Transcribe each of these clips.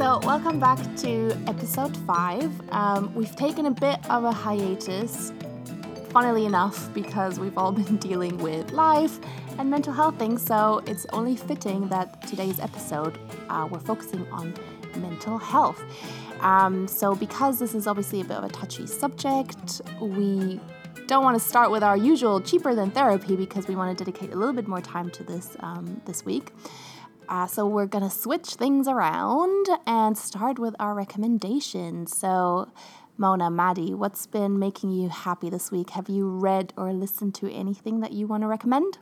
So, welcome back to episode five. Um, we've taken a bit of a hiatus, funnily enough, because we've all been dealing with life and mental health things. So, it's only fitting that today's episode uh, we're focusing on mental health. Um, so, because this is obviously a bit of a touchy subject, we don't want to start with our usual cheaper than therapy because we want to dedicate a little bit more time to this um, this week. Uh, so we're going to switch things around and start with our recommendations. So, Mona, Maddie, what's been making you happy this week? Have you read or listened to anything that you want to recommend?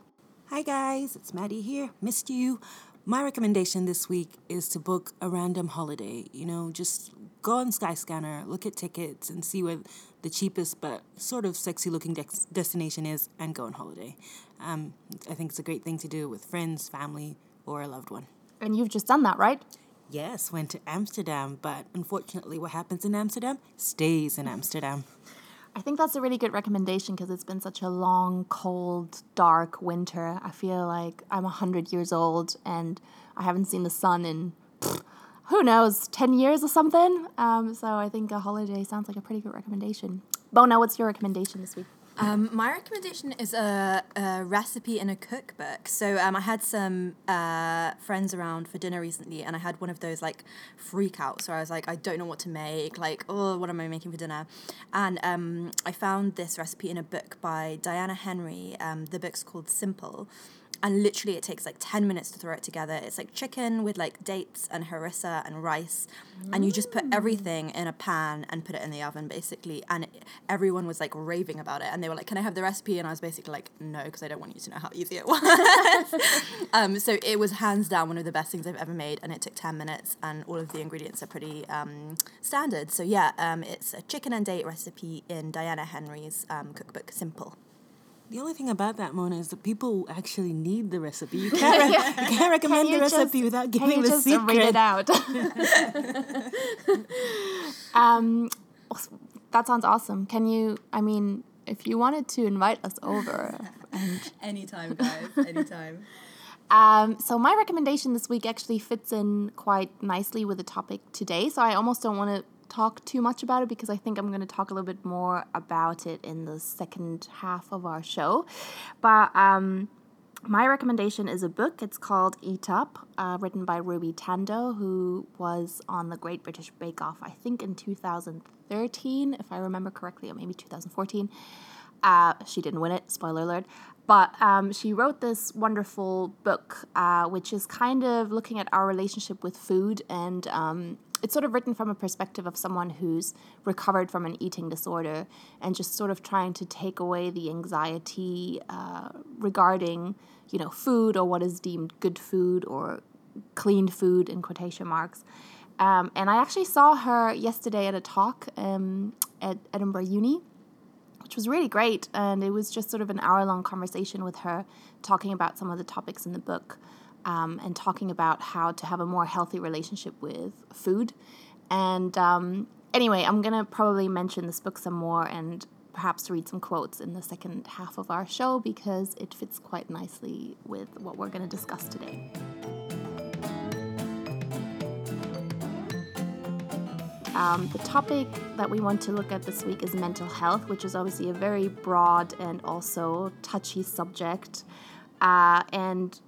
Hi guys, it's Maddie here. Missed you. My recommendation this week is to book a random holiday. You know, just go on Skyscanner, look at tickets, and see where the cheapest but sort of sexy looking de- destination is, and go on holiday. Um, I think it's a great thing to do with friends, family, or a loved one. And you've just done that, right? Yes, went to Amsterdam, but unfortunately, what happens in Amsterdam stays in Amsterdam. I think that's a really good recommendation because it's been such a long, cold, dark winter. I feel like I'm 100 years old and I haven't seen the sun in, pff, who knows, 10 years or something. Um, so I think a holiday sounds like a pretty good recommendation. Mona, what's your recommendation this week? Um, my recommendation is a, a recipe in a cookbook. So um, I had some uh, friends around for dinner recently, and I had one of those like freakouts where I was like, I don't know what to make. Like, oh, what am I making for dinner? And um, I found this recipe in a book by Diana Henry. Um, the book's called Simple and literally it takes like 10 minutes to throw it together. It's like chicken with like dates and harissa and rice mm. and you just put everything in a pan and put it in the oven basically. And it, everyone was like raving about it and they were like can i have the recipe? And i was basically like no because i don't want you to know how easy it was. Um, so it was hands down one of the best things i've ever made and it took 10 minutes and all of the ingredients are pretty um, standard. So yeah um, it's a chicken and date recipe in diana henry's um, cookbook simple the only thing about that, Mona, is that people actually need the recipe. You can't, re- you can't recommend Can you the just- recipe without giving Can you the just secret. read it out? um, that sounds awesome. Can you, I mean, if you wanted to invite us over and anytime guys anytime Um, so my recommendation this week actually fits in quite nicely with the topic today. So I almost don't want to talk too much about it because I think I'm going to talk a little bit more about it in the second half of our show. But um, my recommendation is a book. It's called Eat Up, uh, written by Ruby Tandoh, who was on the Great British Bake Off, I think in 2013, if I remember correctly, or maybe 2014. Uh, she didn't win it, spoiler alert. But um, she wrote this wonderful book, uh, which is kind of looking at our relationship with food. And um, it's sort of written from a perspective of someone who's recovered from an eating disorder and just sort of trying to take away the anxiety uh, regarding, you know, food or what is deemed good food or clean food in quotation marks. Um, and I actually saw her yesterday at a talk um, at Edinburgh Uni which was really great. And it was just sort of an hour long conversation with her, talking about some of the topics in the book um, and talking about how to have a more healthy relationship with food. And um, anyway, I'm going to probably mention this book some more and perhaps read some quotes in the second half of our show because it fits quite nicely with what we're going to discuss today. Um, the topic that we want to look at this week is mental health, which is obviously a very broad and also touchy subject. Uh, and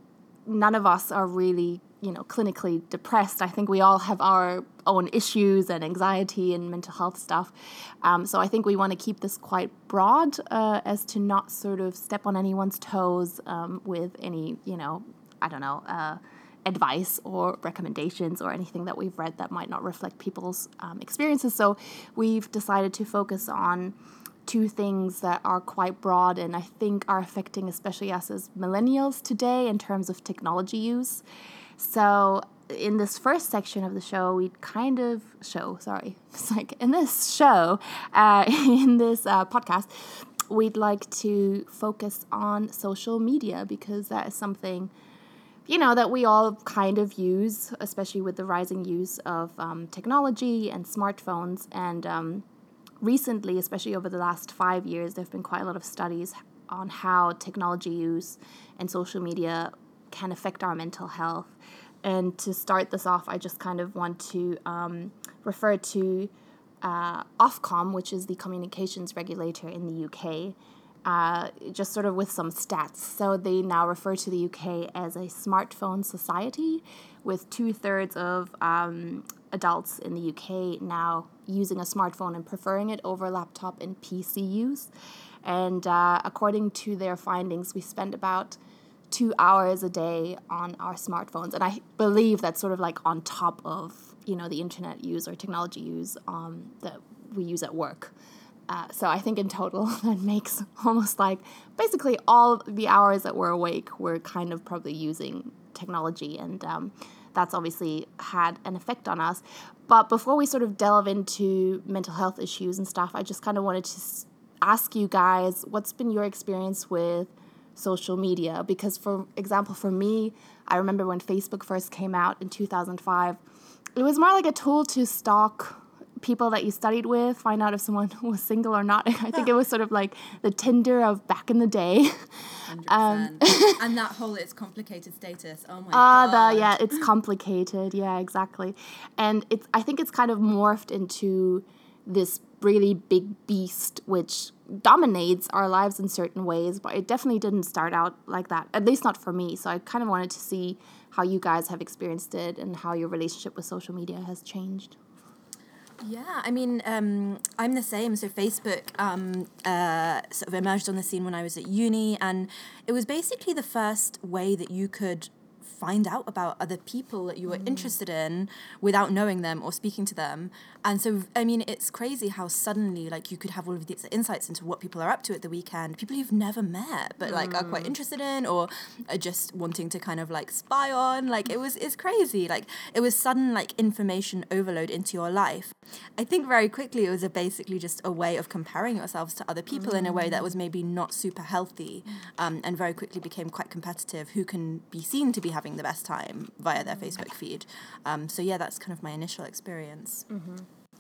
none of us are really, you know, clinically depressed. I think we all have our own issues and anxiety and mental health stuff. Um, so I think we want to keep this quite broad uh, as to not sort of step on anyone's toes um, with any, you know, I don't know. Uh, advice or recommendations or anything that we've read that might not reflect people's um, experiences. So we've decided to focus on two things that are quite broad and I think are affecting especially us as millennials today in terms of technology use. So in this first section of the show, we kind of show, sorry, it's like in this show, uh, in this uh, podcast, we'd like to focus on social media because that is something you know, that we all kind of use, especially with the rising use of um, technology and smartphones. And um, recently, especially over the last five years, there have been quite a lot of studies on how technology use and social media can affect our mental health. And to start this off, I just kind of want to um, refer to uh, Ofcom, which is the communications regulator in the UK, uh, just sort of with some stats. So they now refer to the UK as a smartphone society, with two thirds of um, adults in the UK now using a smartphone and preferring it over laptop and PC use. And uh, according to their findings, we spend about two hours a day on our smartphones. And I believe that's sort of like on top of, you know, the internet use or technology use um, that we use at work. Uh, so I think in total that makes almost like basically all the hours that we're awake, we're kind of probably using technology. And um, that's obviously had an effect on us. But before we sort of delve into mental health issues and stuff, I just kind of wanted to ask you guys what's been your experience with social media because for example for me i remember when facebook first came out in 2005 it was more like a tool to stalk people that you studied with find out if someone was single or not. I think it was sort of like the tinder of back in the day. Um, and that whole it's complicated status. Oh my uh, god. the, yeah it's complicated. Yeah exactly. And it's i think it's kind of morphed into this really big beast which dominates our lives in certain ways, but it definitely didn't start out like that, at least not for me. So I kind of wanted to see how you guys have experienced it and how your relationship with social media has changed. Yeah, I mean, um, I'm the same. So Facebook um, uh, sort of emerged on the scene when I was at uni, and it was basically the first way that you could find out about other people that you were mm. interested in without knowing them or speaking to them. And so, I mean, it's crazy how suddenly, like, you could have all of these insights into what people are up to at the weekend, people you've never met, but like are quite mm. interested in or are just wanting to kind of like spy on. Like, it was, it's crazy. Like, it was sudden, like, information overload into your life. I think very quickly it was a basically just a way of comparing yourselves to other people mm. in a way that was maybe not super healthy um, and very quickly became quite competitive. Who can be seen to be having having the best time via their Facebook feed. Um, so yeah, that's kind of my initial experience. Mm-hmm.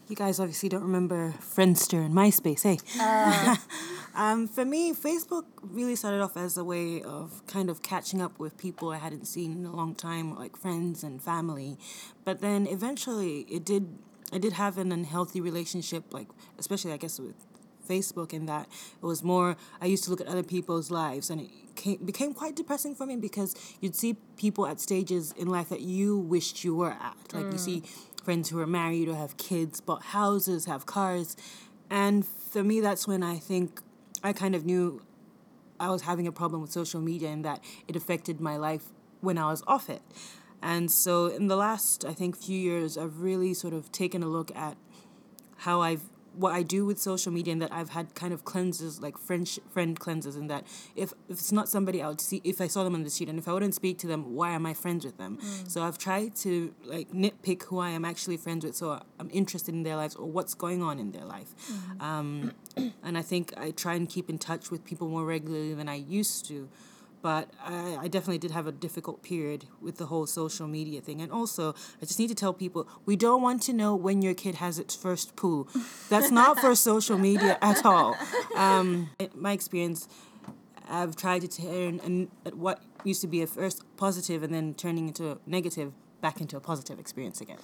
You guys obviously don't remember Friendster and MySpace, hey? Uh. um, for me, Facebook really started off as a way of kind of catching up with people I hadn't seen in a long time, like friends and family. But then eventually, it did. I did have an unhealthy relationship, like especially I guess with Facebook, in that it was more. I used to look at other people's lives, and it came, became quite depressing for me because you'd see people at stages in life that you wished you were at. Like mm. you see friends who are married or have kids, bought houses, have cars. And for me, that's when I think I kind of knew I was having a problem with social media and that it affected my life when I was off it. And so in the last, I think, few years, I've really sort of taken a look at how I've what I do with social media and that I've had kind of cleanses like friend friend cleanses and that if, if it's not somebody I would see if I saw them on the street and if I wouldn't speak to them why am I friends with them mm. so I've tried to like nitpick who I am actually friends with so I'm interested in their lives or what's going on in their life mm. um, and I think I try and keep in touch with people more regularly than I used to but I, I definitely did have a difficult period with the whole social media thing. And also, I just need to tell people we don't want to know when your kid has its first poo. That's not for social media at all. Um, my experience, I've tried to turn and what used to be a first positive and then turning into a negative back into a positive experience again.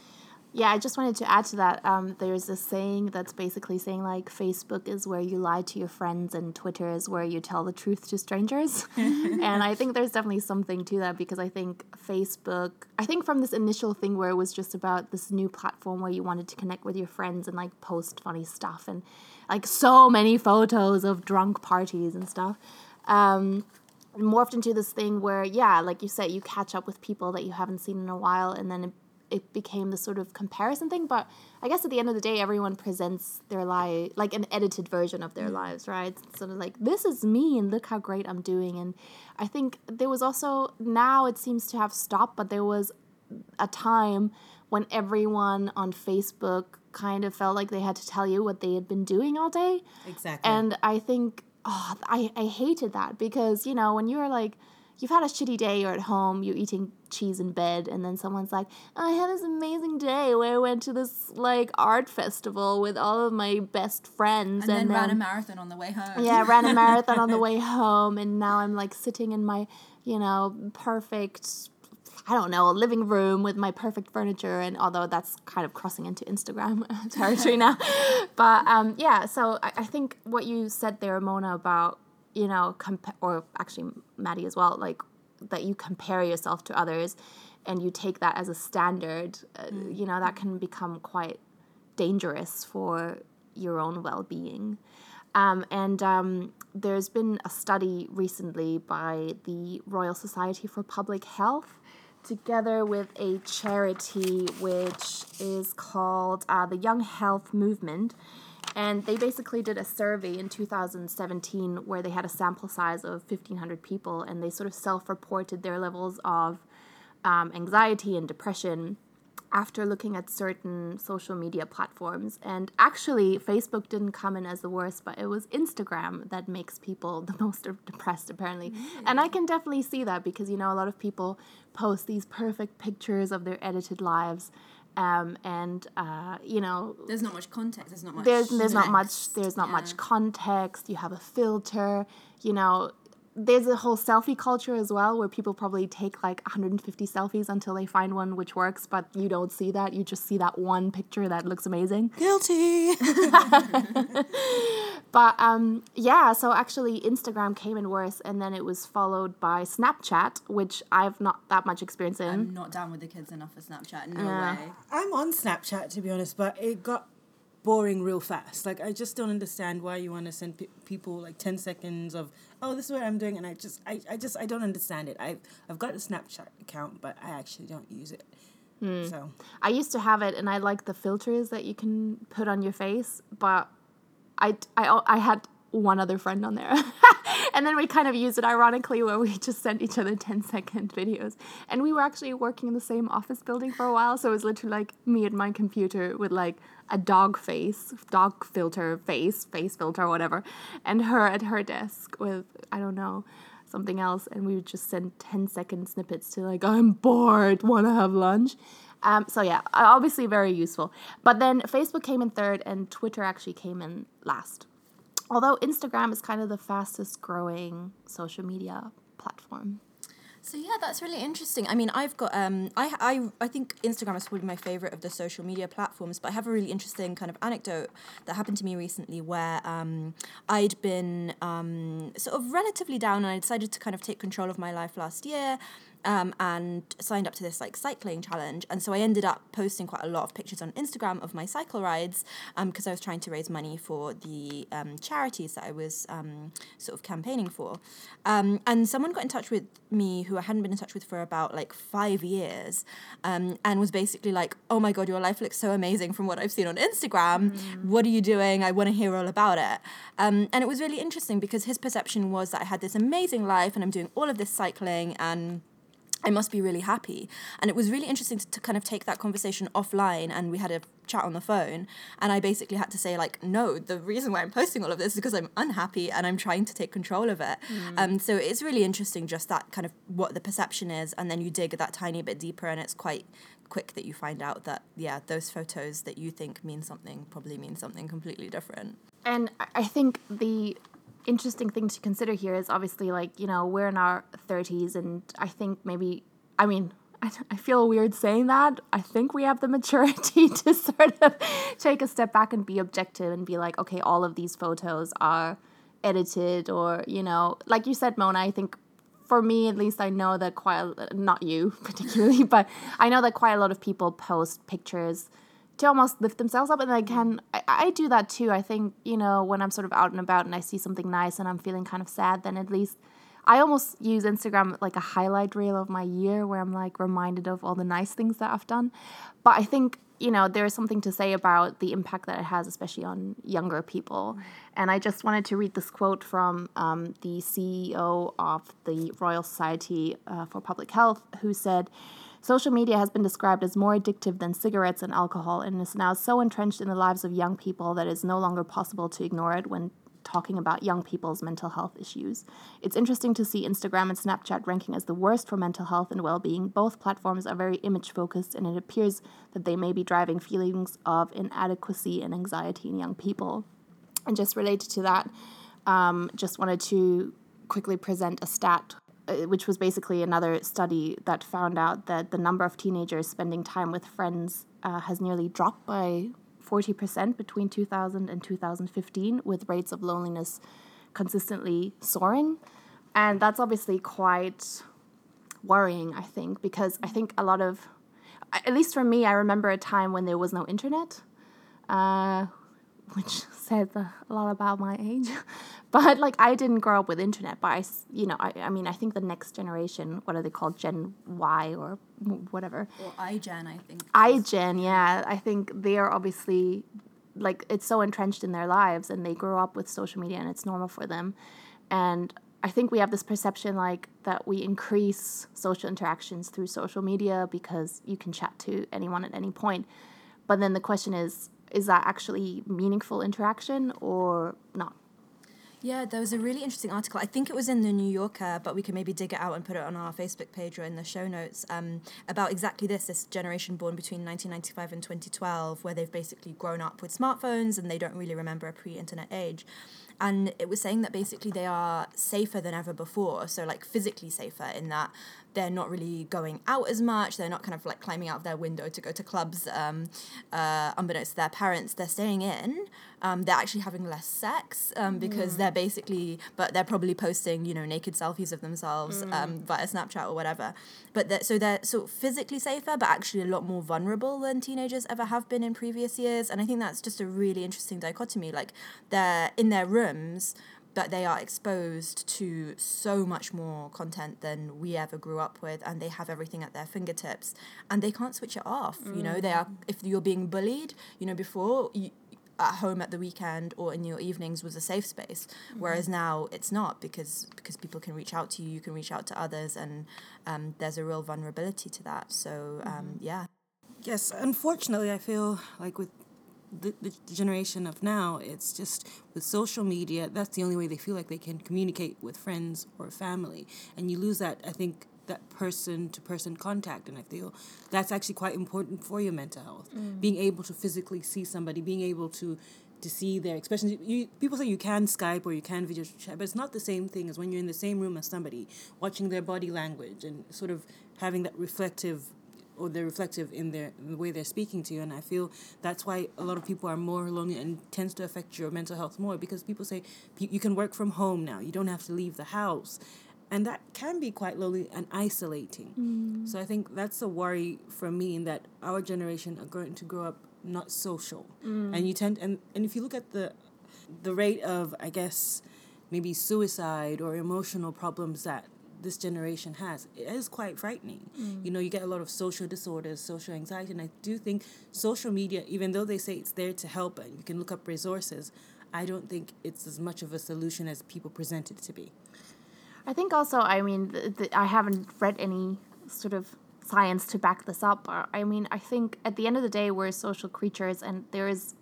Yeah, I just wanted to add to that. Um, there's this saying that's basically saying like Facebook is where you lie to your friends and Twitter is where you tell the truth to strangers. and I think there's definitely something to that because I think Facebook, I think from this initial thing where it was just about this new platform where you wanted to connect with your friends and like post funny stuff and like so many photos of drunk parties and stuff. Um, morphed into this thing where yeah like you said you catch up with people that you haven't seen in a while and then it it became this sort of comparison thing. But I guess at the end of the day, everyone presents their life like an edited version of their mm. lives, right? Sort of like this is me, and look how great I'm doing. And I think there was also now it seems to have stopped, but there was a time when everyone on Facebook kind of felt like they had to tell you what they had been doing all day. Exactly. And I think oh, I I hated that because you know when you're like you've had a shitty day, you're at home, you're eating cheese in bed, and then someone's like, oh, I had this amazing day where I went to this like art festival with all of my best friends. And, and then, then ran a marathon on the way home. Yeah, ran a marathon on the way home, and now I'm like sitting in my, you know, perfect I don't know, a living room with my perfect furniture. And although that's kind of crossing into Instagram territory now, but um, yeah. So I, I think what you said there, Mona, about you know, compa- or actually Maddie as well, like that you compare yourself to others, and you take that as a standard. Uh, you know, that can become quite dangerous for your own well-being. Um, and um, there's been a study recently by the Royal Society for Public Health, together with a charity which is called uh, the Young Health Movement. And they basically did a survey in 2017 where they had a sample size of 1,500 people and they sort of self reported their levels of um, anxiety and depression after looking at certain social media platforms. And actually, Facebook didn't come in as the worst, but it was Instagram that makes people the most depressed, apparently. And I can definitely see that because, you know, a lot of people post these perfect pictures of their edited lives. Um, and uh, you know there's not much context there's not much there's there's not much there's not Yeah. much context you have a filter you know there's a whole selfie culture as well where people probably take like 150 selfies until they find one which works but you don't see that you just see that one picture that looks amazing Guilty. but um, yeah so actually instagram came in worse and then it was followed by snapchat which i've not that much experience in I'm not down with the kids enough for Snapchat. No Yeah. way. I'm on Snapchat to be honest, but it got boring real fast. Like I just don't understand why you want to send pe- people like 10 seconds of oh this is what I'm doing and I just I, I just I don't understand it. I I've got a Snapchat account, but I actually don't use it. Hmm. So, I used to have it, and I like the filters that you can put on your face, but I, I, I had one other friend on there. and then we kind of used it ironically where we just sent each other 10 second videos. And we were actually working in the same office building for a while, so it was literally like me at my computer with like a dog face, dog filter face, face filter, whatever, and her at her desk with, I don't know, something else. And we would just send 10 second snippets to like, I'm bored, want to have lunch. Um, so yeah, obviously very useful. But then Facebook came in third, and Twitter actually came in last. Although Instagram is kind of the fastest growing social media platform. So yeah, that's really interesting. I mean, I've got um, I I I think Instagram is probably my favorite of the social media platforms. But I have a really interesting kind of anecdote that happened to me recently, where um, I'd been um, sort of relatively down, and I decided to kind of take control of my life last year. Um, and signed up to this like cycling challenge, and so I ended up posting quite a lot of pictures on Instagram of my cycle rides because I was trying to raise money for the um, charities that I was um, sort of campaigning for. Um, and someone got in touch with me who I hadn't been in touch with for about like five years, um, and was basically like, "Oh my god, your life looks so amazing from what I've seen on Instagram. What are you doing? I want to hear all about it." Um, and it was really interesting because his perception was that I had this amazing life and I'm doing all of this cycling and I must be really happy. And it was really interesting to, to kind of take that conversation offline and we had a chat on the phone. And I basically had to say like no the reason why I'm posting all of this is because I'm unhappy and I'm trying to take control of it. Um so it's really interesting just that kind of what the perception is and then you dig that tiny bit deeper and it's quite quick that you find out that yeah those photos that you think mean something probably mean something completely different. And I think the interesting thing to consider here is obviously like, you know, we're in our 30s, and I think maybe, I mean, I, I feel weird saying that. I think we have the maturity to sort of take a step back and be objective and be like, okay, all of these photos are edited, or, you know, like you said, Mona, I think for me at least, I know that quite not you particularly, but I know that quite a lot of people post pictures to almost lift themselves up, and I can I, I do that too. I think you know when I'm sort of out and about and I see something nice and I'm feeling kind of sad, then at least I almost use Instagram like a highlight reel of my year where I'm like reminded of all the nice things that I've done. But I think you know there is something to say about the impact that it has, especially on younger people. And I just wanted to read this quote from um, the CEO of the Royal Society uh, for Public Health, who said. Social media has been described as more addictive than cigarettes and alcohol and is now so entrenched in the lives of young people that it's no longer possible to ignore it when talking about young people's mental health issues. It's interesting to see Instagram and Snapchat ranking as the worst for mental health and well being. Both platforms are very image focused, and it appears that they may be driving feelings of inadequacy and anxiety in young people. And just related to that, um, just wanted to quickly present a stat which was basically another study that found out that the number of teenagers spending time with friends uh, has nearly dropped by 40% between 2000 and 2015, with rates of loneliness consistently soaring. And that's obviously quite worrying, I think, because I think a lot of, at least for me, I remember a time when there was no internet. Uh, which says a lot about my age. but like I didn't grow up with internet, but I, you know, I, I mean, I think the next generation, what are they called, Gen Y or whatever, Or iGen, I think. iGen, yeah, I think they are obviously like it's so entrenched in their lives and they grow up with social media and it's normal for them. And I think we have this perception like that we increase social interactions through social media because you can chat to anyone at any point. But then the question is is that actually meaningful interaction or not? Yeah, there was a really interesting article. I think it was in the New Yorker, but we can maybe dig it out and put it on our Facebook page or in the show notes um, about exactly this this generation born between 1995 and 2012, where they've basically grown up with smartphones and they don't really remember a pre internet age. And it was saying that basically they are safer than ever before. So, like, physically safer in that they're not really going out as much. They're not kind of like climbing out of their window to go to clubs, um, uh, unbeknownst to their parents. They're staying in. Um, they're actually having less sex um, because they're basically, but they're probably posting, you know, naked selfies of themselves um, via Snapchat or whatever. But they're, so they're sort of physically safer, but actually a lot more vulnerable than teenagers ever have been in previous years. And I think that's just a really interesting dichotomy. Like they're in their rooms but they are exposed to so much more content than we ever grew up with and they have everything at their fingertips and they can't switch it off you know? They are if you're being bullied you know before you, at home at the weekend or in your evenings was a safe space. Whereas now it's not because because people can reach out to you you can reach out to others and um, there's a real vulnerability to that. So um, yeah. Yes, unfortunately, I feel like with the, the generation of now, it's just with social media, that's the only way they feel like they can communicate with friends or family. And you lose that, I think, that person to person contact. And I feel that's actually quite important for your mental health. Mm. Being able to physically see somebody, being able to to see their expressions. You, people say you can Skype or you can video chat, but it's not the same thing as when you're in the same room as somebody, watching their body language and sort of having that reflective or they're reflective in their in the way they're speaking to you. And i feel that's why a lot of people are more lonely and tends to affect your mental health more because people say "You- you can work from home now. You don't have to leave the house. And that can be quite lonely and isolating. Mm. So i think that's a worry for me in that our generation are going to grow up not social. Mm. And you tend and, and if you look at the the rate of i guess maybe suicide or emotional problems that this generation has it is quite frightening mm. you know you get a lot of social disorders social anxiety and i do think social media even though they say it's there to help and you can look up resources i don't think it's as much of a solution as people present it to be I think also, I mean, th- th- I haven't read any sort of science to back this up. I mean, I think at the end of the day, we're social creatures, and there is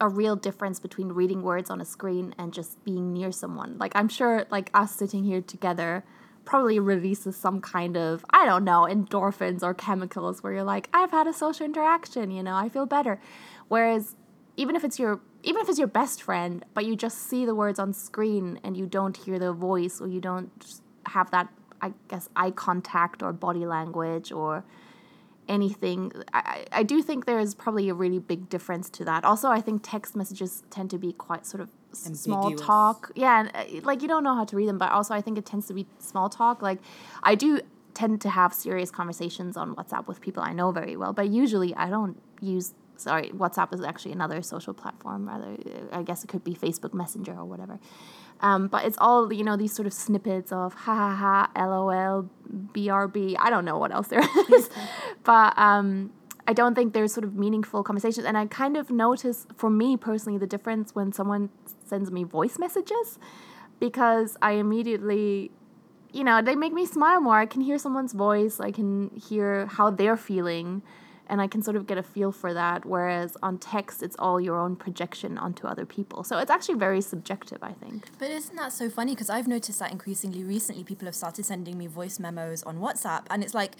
a real difference between reading words on a screen and just being near someone. Like, I'm sure, like, us sitting here together probably releases some kind of, I don't know, endorphins or chemicals where you're like, I've had a social interaction, you know, I feel better. Whereas, even if it's your even if it's your best friend, but you just see the words on screen and you don't hear the voice or you don't have that, I guess, eye contact or body language or anything, I, I do think there is probably a really big difference to that. Also, I think text messages tend to be quite sort of s- small talk. Yeah, and, uh, like you don't know how to read them, but also I think it tends to be small talk. Like I do tend to have serious conversations on WhatsApp with people I know very well, but usually I don't use sorry, WhatsApp is actually another social platform rather I guess it could be Facebook Messenger or whatever. Um, but it's all, you know, these sort of snippets of ha ha ha, lol, brb. I don't know what else there is. but um, I don't think there's sort of meaningful conversations. And I kind of notice, for me personally, the difference when someone sends me voice messages because I immediately you know, they make me smile more. I can hear someone's voice, I can hear how they're feeling, and I can sort of get a feel for that. Whereas on text, it's all your own projection onto other people. So it's actually very subjective, I think. But isn't that so funny? Because I've noticed that increasingly recently, people have started sending me voice memos on WhatsApp, and it's like,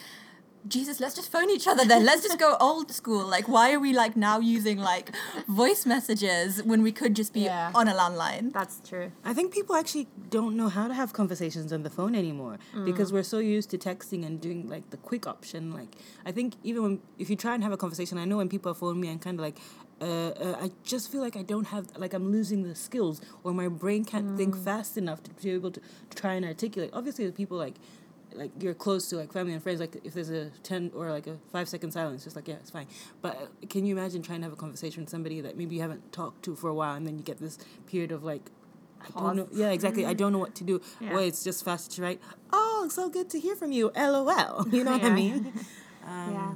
Jesus, let's just phone each other then. Let's just go old school. Like, why are we like now using like voice messages when we could just be Yeah. on a landline? That's true. I think people actually don't know how to have conversations on the phone anymore because we're so used to texting and doing like the quick option. Like I think even when if you try and have a conversation, I know when people are phone me, I'm kind of like, uh, uh, I just feel like I don't have like I'm losing the skills or my brain can't think fast enough to be able to, to try and articulate. Obviously, the people like like you're close to like family and friends like if there's a 10 or like a 5 second silence just like yeah it's fine but uh, can you imagine trying to have a conversation with somebody that maybe you haven't talked to for a while and then you get this period of like I don't know. Yeah, exactly. I don't know what to do. Yeah. Well, it's just fast to write. Oh, so good to hear from you. LOL. You know what I Yeah. mean? yeah.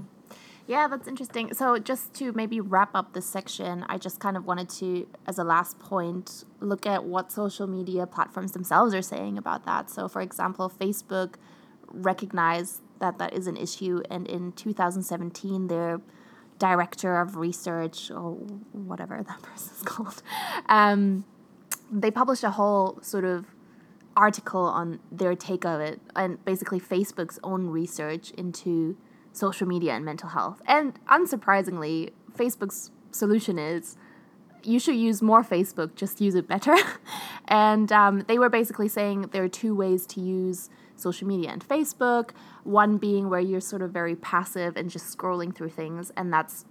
Yeah, that's interesting. So, just to maybe wrap up this section, I just kind of wanted to, as a last point, look at what social media platforms themselves are saying about that. So, for example, Facebook recognized that that is an issue, and in 2017, their director of research, or whatever that person's called, um, they published a whole sort of article on their take of it and basically Facebook's own research into social media and mental health. And unsurprisingly, Facebook's solution is you should use more Facebook, just use it better. and um, they were basically saying there are two ways to use social media and Facebook. One being where you're sort of very passive and just scrolling through things, and that's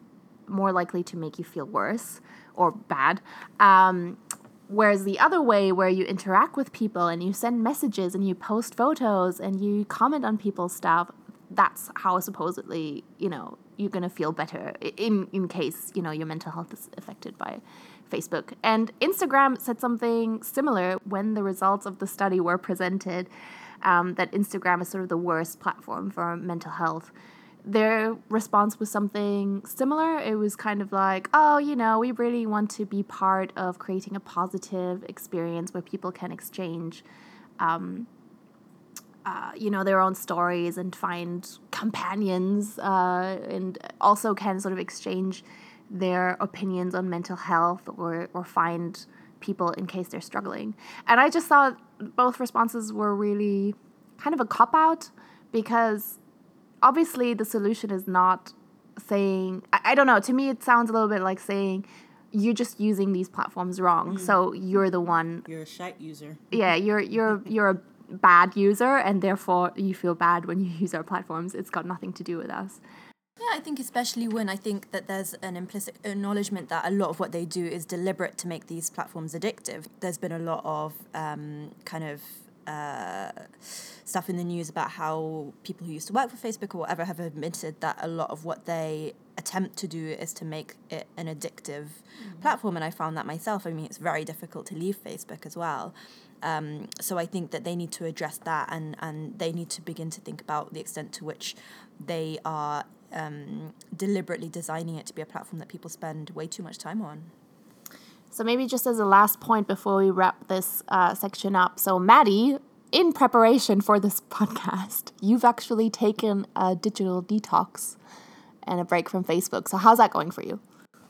more likely to make you feel worse or bad. Um, Whereas the other way, where you interact with people and you send messages and you post photos and you comment on people's stuff, that's how supposedly you know you're gonna feel better in in case you know your mental health is affected by Facebook. And Instagram said something similar when the results of the study were presented. Um, that Instagram is sort of the worst platform for mental health their response was something similar. It was kind of like, oh, you know, we really want to be part of creating a positive experience where people can exchange, um, uh, you know, their own stories and find companions, uh, and also can sort of exchange their opinions on mental health or or find people in case they're struggling. And I just thought both responses were really kind of a cop out because obviously the solution is not saying I, I don't know to me it sounds a little bit like saying you're just using these platforms wrong. Mm. So you're the one You're a shite user. yeah you're you're you're a bad user and therefore you feel bad when you use our platforms. It's got nothing to do with us Yeah, I think especially when I think that there's an implicit acknowledgement that a lot of what they do is deliberate to make these platforms addictive. There's been a lot of um, kind of uh, stuff in the news about how people who used to work for Facebook or whatever have admitted that a lot of what they attempt to do is to make it an addictive platform. And I found that myself. I mean, it's very difficult to leave Facebook as well. Um, so I think that they need to address that and, and they need to begin to think about the extent to which they are um, deliberately designing it to be a platform that people spend way too much time on. so maybe just as a last point before we wrap this uh, section up so maddie in preparation for this podcast you've actually taken a digital detox and a break from facebook so how's that going for you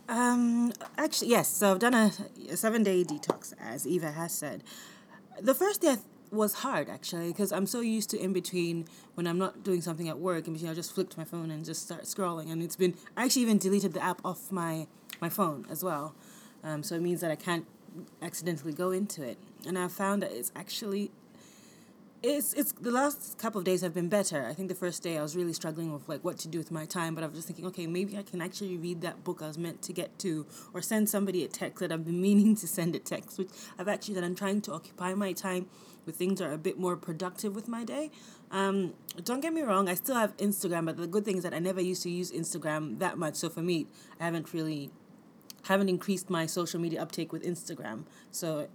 Um, actually, yes. So I've done a, a seven day detox, as Eva has said. The first day I th- was hard actually because I'm so used to in between when I'm not doing something at work. In between, I just flipped my phone and just start scrolling, and it's been. I actually even deleted the app off my my phone as well. Um, so it means that I can't accidentally go into it, and I've found that it's actually it's it's the last couple of days have been better. I think the first day I was really struggling with like what to do with my time, but I was just thinking, okay, maybe I can actually read that book I was meant to get to, or send somebody a text that I've been meaning to send a text, which I've actually done. I'm trying to occupy my time with things are a bit more productive with my day. Um, don't get me wrong, I still have Instagram, but the good thing is that I never used to use Instagram that much. So for me, I haven't really haven't increased my social media uptake with Instagram. So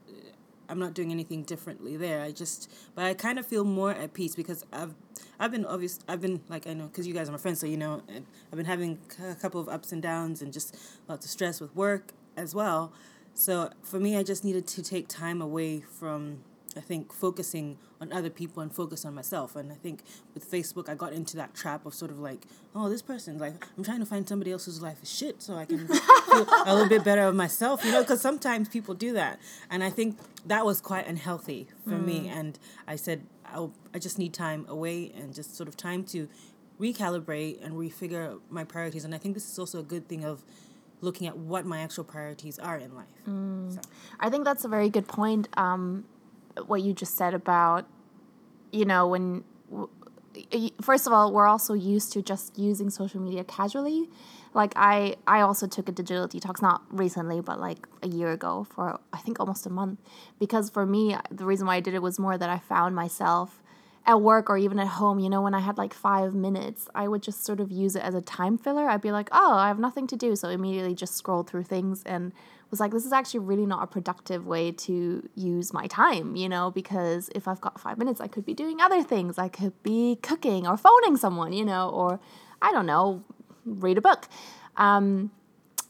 I'm not doing anything differently there. I just, but I kind of feel more at peace because I've, I've been obvious. I've been like I know because you guys are my friends, so you know. I've been having a couple of ups and downs and just lots of stress with work as well. So for me, I just needed to take time away from. I think focusing on other people and focus on myself. And I think with Facebook, I got into that trap of sort of like, oh, this person, like, I'm trying to find somebody else whose life is shit so I can feel a little bit better of myself, you know, because sometimes people do that. And I think that was quite unhealthy for me. And I said, I'll, I just need time away and just sort of time to recalibrate and refigure my priorities. And I think this is also a good thing of looking at what my actual priorities are in life. So. I think that's a very good point. Um, what you just said about, you know, when first of all, we're also used to just using social media casually. Like I, I also took a digital detox not recently, but like a year ago for I think almost a month. Because for me, the reason why I did it was more that I found myself at work or even at home, you know, when I had like five minutes, I would just sort of use it as a time filler. I'd be like, oh, I have nothing to do. So immediately just scroll through things and was like, this is actually really not a productive way to use my time, you know, because if I've got five minutes, I could be doing other things. I could be cooking or phoning someone, you know, or I don't know, read a book. Um,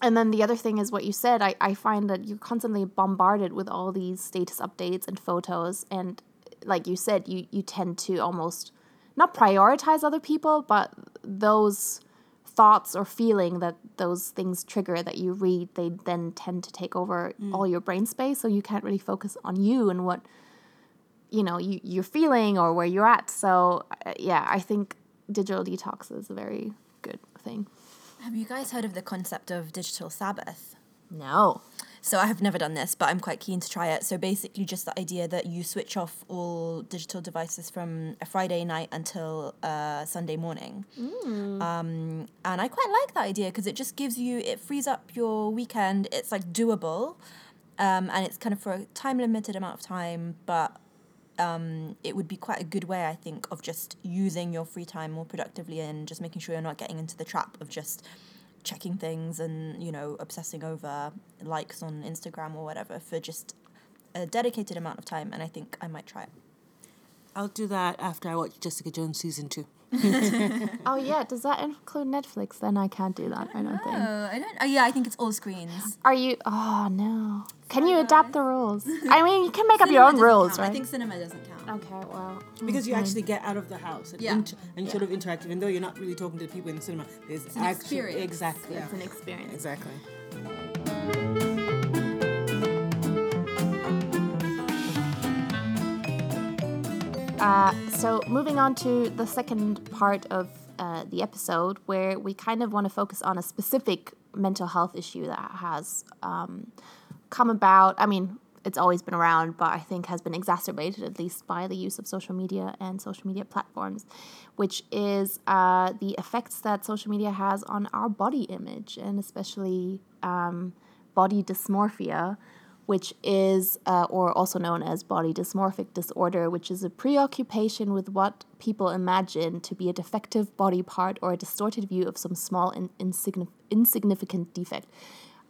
and then the other thing is what you said. I, I find that you're constantly bombarded with all these status updates and photos. And like you said, you, you tend to almost not prioritize other people, but those thoughts or feeling that those things trigger that you read, they then tend to take over all your brain space. So you can't really focus on you and what, you know, you, you're feeling or where you're at. So uh, yeah, I think digital detox is a very good thing. Have you guys heard of the concept of digital Sabbath? No. So I have never done this, but I'm quite keen to try it. So basically, just the idea that you switch off all digital devices from a Friday night until uh, Sunday morning. Um, and I quite like that idea because it just gives you, it frees up your weekend. It's like doable, um, and it's kind of for a time limited amount of time, but um, it would be quite a good way, I think, of just using your free time more productively and just making sure you're not getting into the trap of just checking things and you know obsessing over likes on Instagram or whatever for just a dedicated amount of time. And I think I might try it. I'll do that after I watch Jessica Jones season two. Oh yeah, does that include Netflix? Then I can't do that. I don't think. Oh, I don't. Oh, yeah, I think it's all screens. Are you? Oh no. Can you adapt the rules? I mean, you can make up your own rules, right? I think cinema doesn't count. Okay, well. Because you actually get out of the house and, Yeah. inter- and sort of interact, even though you're not really talking to the people in the cinema. There's an actually experience. exactly, It's an experience. exactly. Uh, so moving on to the second part of uh, the episode, where we kind of want to focus on a specific mental health issue that has um, come about. I mean, it's always been around, but I think has been exacerbated at least by the use of social media and social media platforms, which is uh, the effects that social media has on our body image and especially um, body dysmorphia, which is, uh, or also known as body dysmorphic disorder, which is a preoccupation with what people imagine to be a defective body part or a distorted view of some small and insigni- insignificant defect.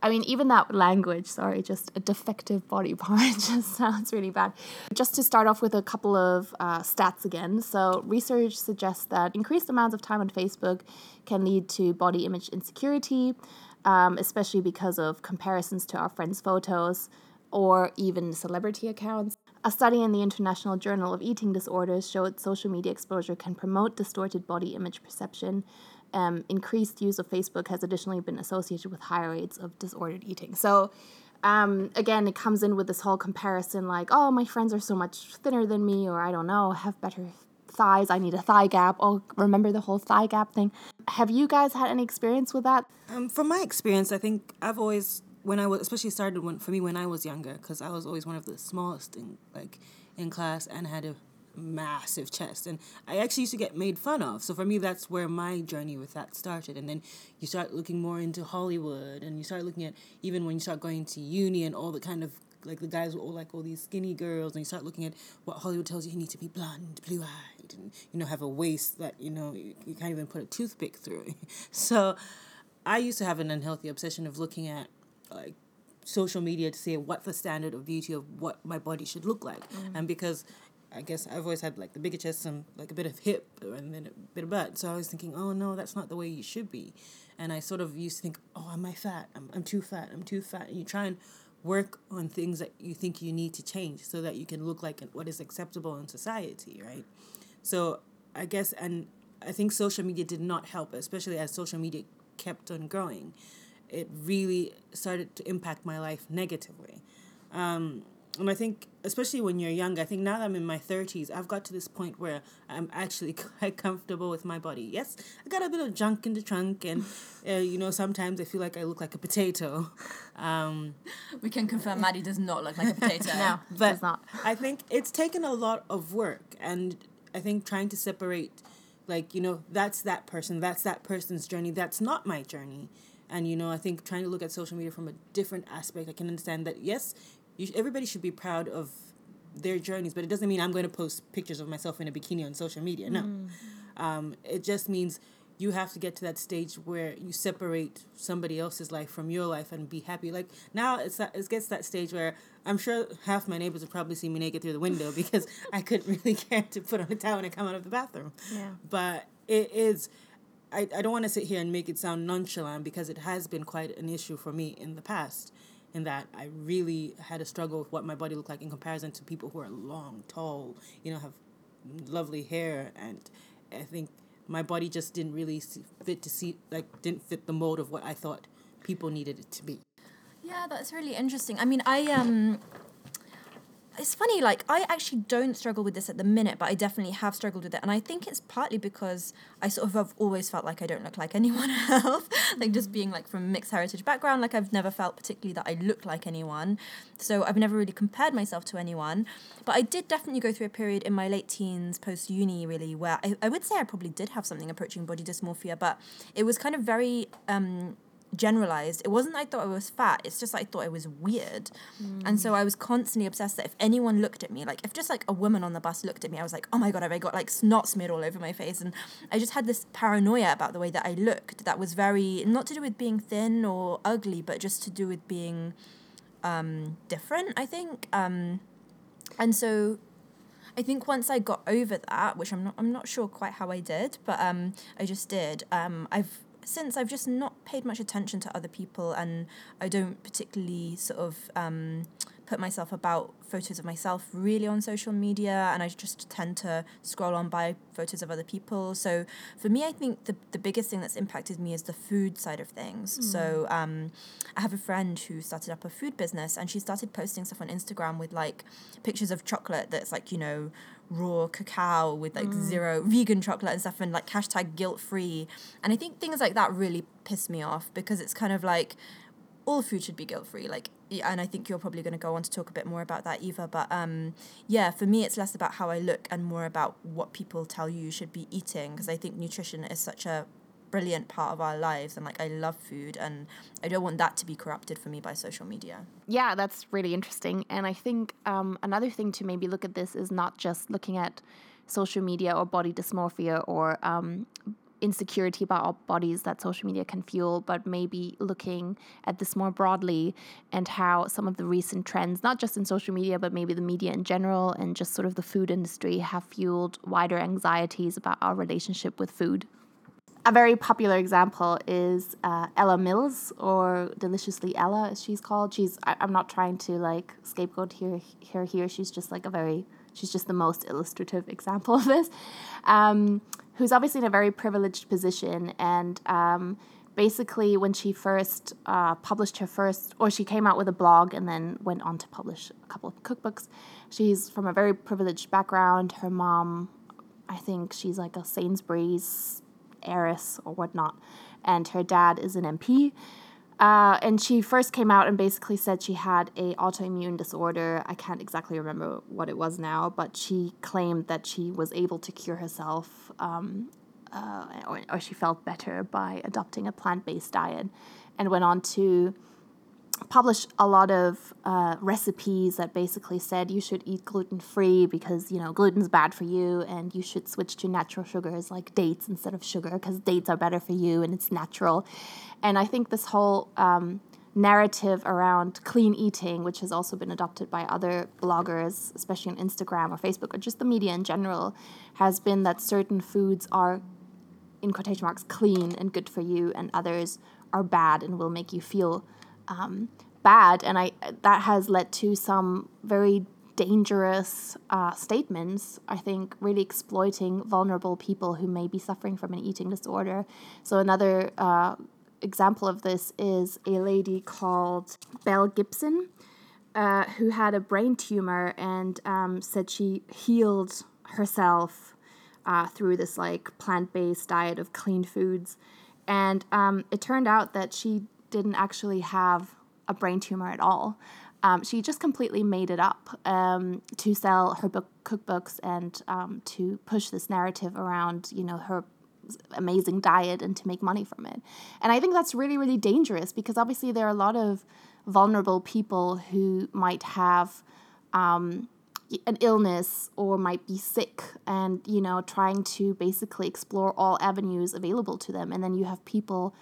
I mean, even that language, sorry, just a defective body part just sounds really bad. Just to start off with a couple of uh, stats again. So, research suggests that increased amounts of time on Facebook can lead to body image insecurity, um, especially because of comparisons to our friends' photos or even celebrity accounts. A study in the International Journal of Eating Disorders showed social media exposure can promote distorted body image perception. Um, increased use of Facebook has additionally been associated with higher rates of disordered eating. So, um, again, it comes in with this whole comparison like, oh, my friends are so much thinner than me, or I don't know, have better thighs, I need a thigh gap. Oh, remember the whole thigh gap thing? Have you guys had any experience with that? Um, from my experience, I think I've always, when I was, especially started when, for me when I was younger, because I was always one of the smallest in like in class and had a massive chest, and I actually used to get made fun of. So for me, that's where my journey with that started. And then you start looking more into Hollywood, and you start looking at even when you start going to uni and all the kind of like the guys were all like all these skinny girls, and you start looking at what Hollywood tells you you need to be blonde, blue eyed, and you know have a waist that you know you, you can't even put a toothpick through. so I used to have an unhealthy obsession of looking at like social media to say what the standard of beauty of what my body should look like, mm. and because I guess I've always had like the bigger chest, and like a bit of hip, and then a bit of butt. So I was thinking, oh no, that's not the way you should be, and I sort of used to think, oh, am I fat? I'm I'm too fat. I'm too fat. And you try and work on things that you think you need to change so that you can look like what is acceptable in society, right? So I guess, and I think social media did not help, especially as social media kept on growing. It really started to impact my life negatively. Um, and I think, especially when you're young, I think now that I'm in my 30s, I've got to this point where I'm actually quite comfortable with my body. Yes, I got a bit of junk in the trunk, and, uh, you know, sometimes I feel like I look like a potato. Um, we can confirm Maddie does not look like a potato. no, but does not. I think it's taken a lot of work, and I think trying to separate, like, you know, that's that person, that's that person's journey, that's not my journey. And, you know, I think trying to look at social media from a different aspect, I can understand that, yes, you, everybody should be proud of their journeys, but it doesn't mean I'm going to post pictures of myself in a bikini on social media. No. Mm. Um, it just means you have to get to that stage where you separate somebody else's life from your life and be happy. Like now, it's that it gets that stage where I'm sure half my neighbors would probably see me naked through the window because I couldn't really care to put on a towel when I come out of the bathroom. Yeah. But it is. I, I don't want to sit here and make it sound nonchalant because it has been quite an issue for me in the past in that I really had a struggle with what my body looked like in comparison to people who are long, tall, you know, have lovely hair, and I think my body just didn't really fit to see like didn't fit the mold of what I thought people needed it to be. Yeah, that's really interesting. I mean, I um it's funny, like I actually don't struggle with this at the minute, but I definitely have struggled with it. And I think it's partly because I sort of have always felt like I don't look like anyone else. like just being like from a mixed heritage background, like I've never felt particularly that I look like anyone. So I've never really compared myself to anyone. But I did definitely go through a period in my late teens, post uni, really, where I, I would say I probably did have something approaching body dysmorphia, but it was kind of very um generalized. It wasn't I thought I was fat, it's just I thought I was weird. Mm. And so I was constantly obsessed that if anyone looked at me, like if just like a woman on the bus looked at me, I was like, oh my God, have I got like snot smeared all over my face? And I just had this paranoia about the way that I looked that was very, not to do with being thin or ugly, but just to do with being um, different, I think. Um, and so I think once I got over that, which I'm not I'm not sure quite how I did, but um, I just did. Um, I've since I've just not paid much attention to other people and I don't particularly sort of um, put myself about photos of myself really on social media and I just tend to scroll on by photos of other people. So for me, I think the, the biggest thing that's impacted me is the food side of things. Mm. So um, I have a friend who started up a food business and she started posting stuff on Instagram with like pictures of chocolate that's like, you know, raw cacao with like mm. zero vegan chocolate and stuff and like hashtag guilt free. And I think things like that really piss me off because it's kind of like all food should be guilt free. Like, and I think you're probably going to go on to talk a bit more about that, Eva. But um, yeah, for me, it's less about how I look and more about what people tell you you should be eating because I think nutrition is such a brilliant part of our lives and like I love food and I don't want that to be corrupted for me by social media. Yeah, that's really interesting. And I think um, another thing to maybe look at this is not just looking at social media or body dysmorphia or um, insecurity about our bodies that social media can fuel, but maybe looking at this more broadly and how some of the recent trends, not just in social media, but maybe the media in general and just sort of the food industry, have fueled wider anxieties about our relationship with food a very popular example is uh, Ella Mills or Deliciously Ella, as she's called. She's I, am not trying to like scapegoat here her here. She's just like a very she's just the most illustrative example of this. Um, who's obviously in a very privileged position and um, basically when she first uh, published her first or she came out with a blog and then went on to publish a couple of cookbooks she's from a very privileged background her mom i think she's like a sainsbury's heiress or whatnot, and her dad is an MP. Uh, and she first came out and basically said she had a autoimmune disorder. I can't exactly remember what it was now, but she claimed that she was able to cure herself, um, uh, or, or she felt better by adopting a plant based diet, and went on to published a lot of uh, recipes that basically said you should eat gluten free because you know gluten's bad for you and you should switch to natural sugars like dates instead of sugar because dates are better for you and it's natural. And i think this whole um, narrative around clean eating which has also been adopted by other bloggers especially on instagram or facebook or just the media in general has been that certain foods are in quotation marks clean and good for you and others are bad and will make you feel um, bad, and I that has led to some very dangerous uh, statements. I think really exploiting vulnerable people who may be suffering from an eating disorder. So another uh, example of this is a lady called Belle Gibson. uh, who had a brain tumor and um, said she healed herself uh, through this like plant based diet of clean foods. And um, it turned out that she didn't actually have a brain tumor at all. Um, she just completely made it up um, to sell her book cookbooks and um, to push this narrative around, you know, her amazing diet and to make money from it. And I think that's really, really dangerous because obviously there are a lot of vulnerable people who might have um, an illness or might be sick and, you know, trying to basically explore all avenues available to them. And then you have people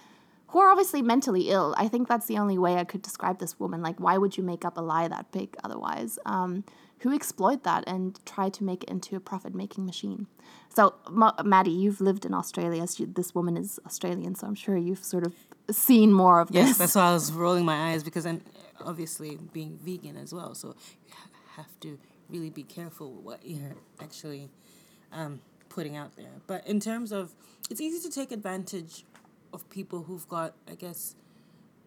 who are obviously mentally ill. I think that's the only way I could describe this woman. Like, why would you make up a lie that big otherwise? Um, who exploit that and try to make it into a profit making machine. So, Ma- Maddie, you've lived in Australia. This woman is Australian, so I'm sure you've sort of seen more of yes, this. that's why I was rolling my eyes because I'm obviously being vegan as well. So you have to really be careful with what you're actually um, putting out there. But in terms of, it's easy to take advantage of people who've got, I guess,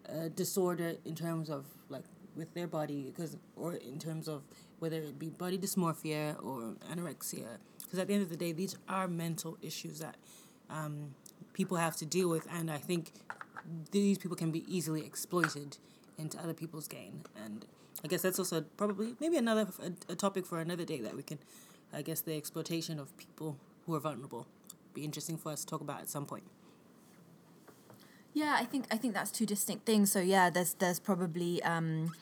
a disorder in terms of like with their body because or in terms of whether it be body dysmorphia or anorexia. Because at the end of the day these are mental issues that um, people have to deal with and i think these people can be easily exploited into other people's gain. And i guess that's also probably maybe another a, a topic for another day that we can i guess the exploitation of people who are vulnerable. Be interesting for us to talk about at some point Yeah, I think I think that's two distinct things. So yeah, there's there's probably um,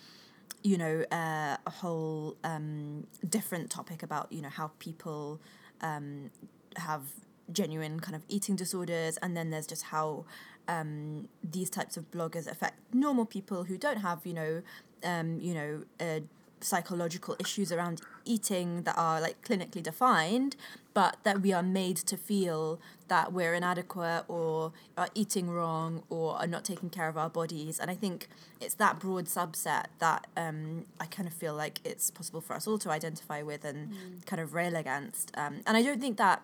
you know uh, a whole um, different topic about you know how people um, have genuine kind of eating disorders, and then there's just how um, these types of bloggers affect normal people who don't have you know um, you know. Uh, psychological issues around eating that are like clinically defined but that we are made to feel that we're inadequate or are eating wrong or are not taking care of our bodies and i think it's that broad subset that um, i kind of feel like it's possible for us all to identify with and mm. kind of rail against um, and i don't think that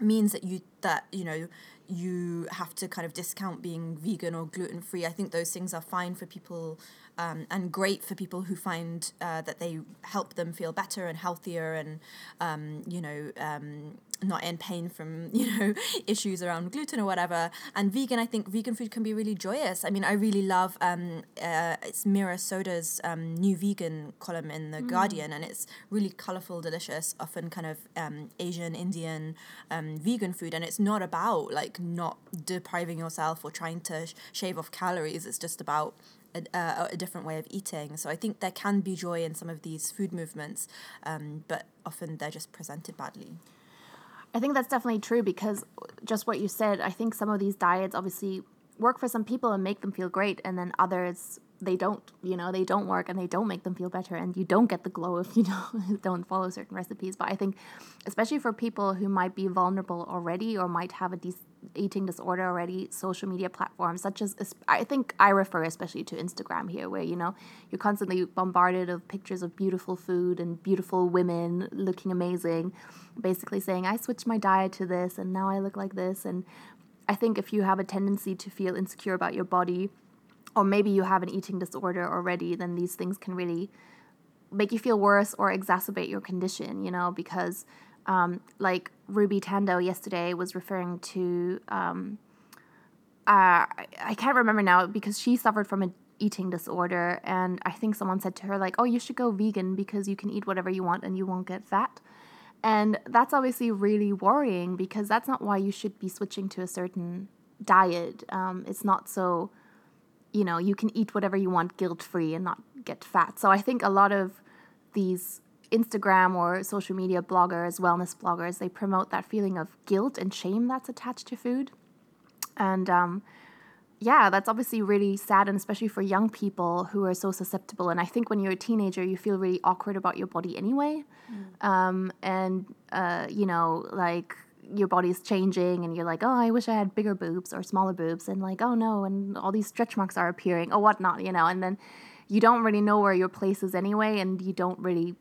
means that you that you know you have to kind of discount being vegan or gluten free. I think those things are fine for people um, and great for people who find uh, that they help them feel better and healthier and um, you know um, not in pain from you know issues around gluten or whatever. And vegan i think vegan food can be really joyous. I mean i really love um uh, it's Meera Sodha's um, new vegan column in the mm. guardian and it's really colorful delicious often kind of um, asian indian um, vegan food. And it's not about like not depriving yourself or trying to sh- shave off calories. It's just about a, uh, a, different way of eating. So I think there can be joy in some of these food movements, um, but often they're just presented badly. I think that's definitely true because just what you said, I think some of these diets obviously work for some people and make them feel great, and then others they don't, you know, they don't work and they don't make them feel better, and you don't get the glow if you don't don't follow certain recipes. But I think, especially for people who might be vulnerable already or might have a de- eating disorder already, social media platforms such as I think I refer especially to Instagram here, where you know you're constantly bombarded of pictures of beautiful food and beautiful women looking amazing, basically saying I switched my diet to this and now I look like this. And I think if you have a tendency to feel insecure about your body, or maybe you have an eating disorder already, then these things can really make you feel worse or exacerbate your condition. You know because um, like Ruby Tandoh yesterday was referring to. Um, uh, I can't remember now because she suffered from an eating disorder, and I think someone said to her like, "Oh, you should go vegan because you can eat whatever you want and you won't get fat." And that's obviously really worrying because that's not why you should be switching to a certain diet. Um, it's not so, you know, you can eat whatever you want guilt free and not get fat. So I think a lot of these Instagram or social media bloggers, wellness bloggers, they promote that feeling of guilt and shame that's attached to food. And um, yeah, that's obviously really sad, and especially for young people who are so susceptible. And I think when you're a teenager, you feel really awkward about your body anyway. Mm. Um, and, uh, you know, like your body's changing, and you're like, oh, I wish I had bigger boobs or smaller boobs, and like, oh no, and all these stretch marks are appearing, or whatnot, you know. And then you don't really know where your place is anyway, and you don't really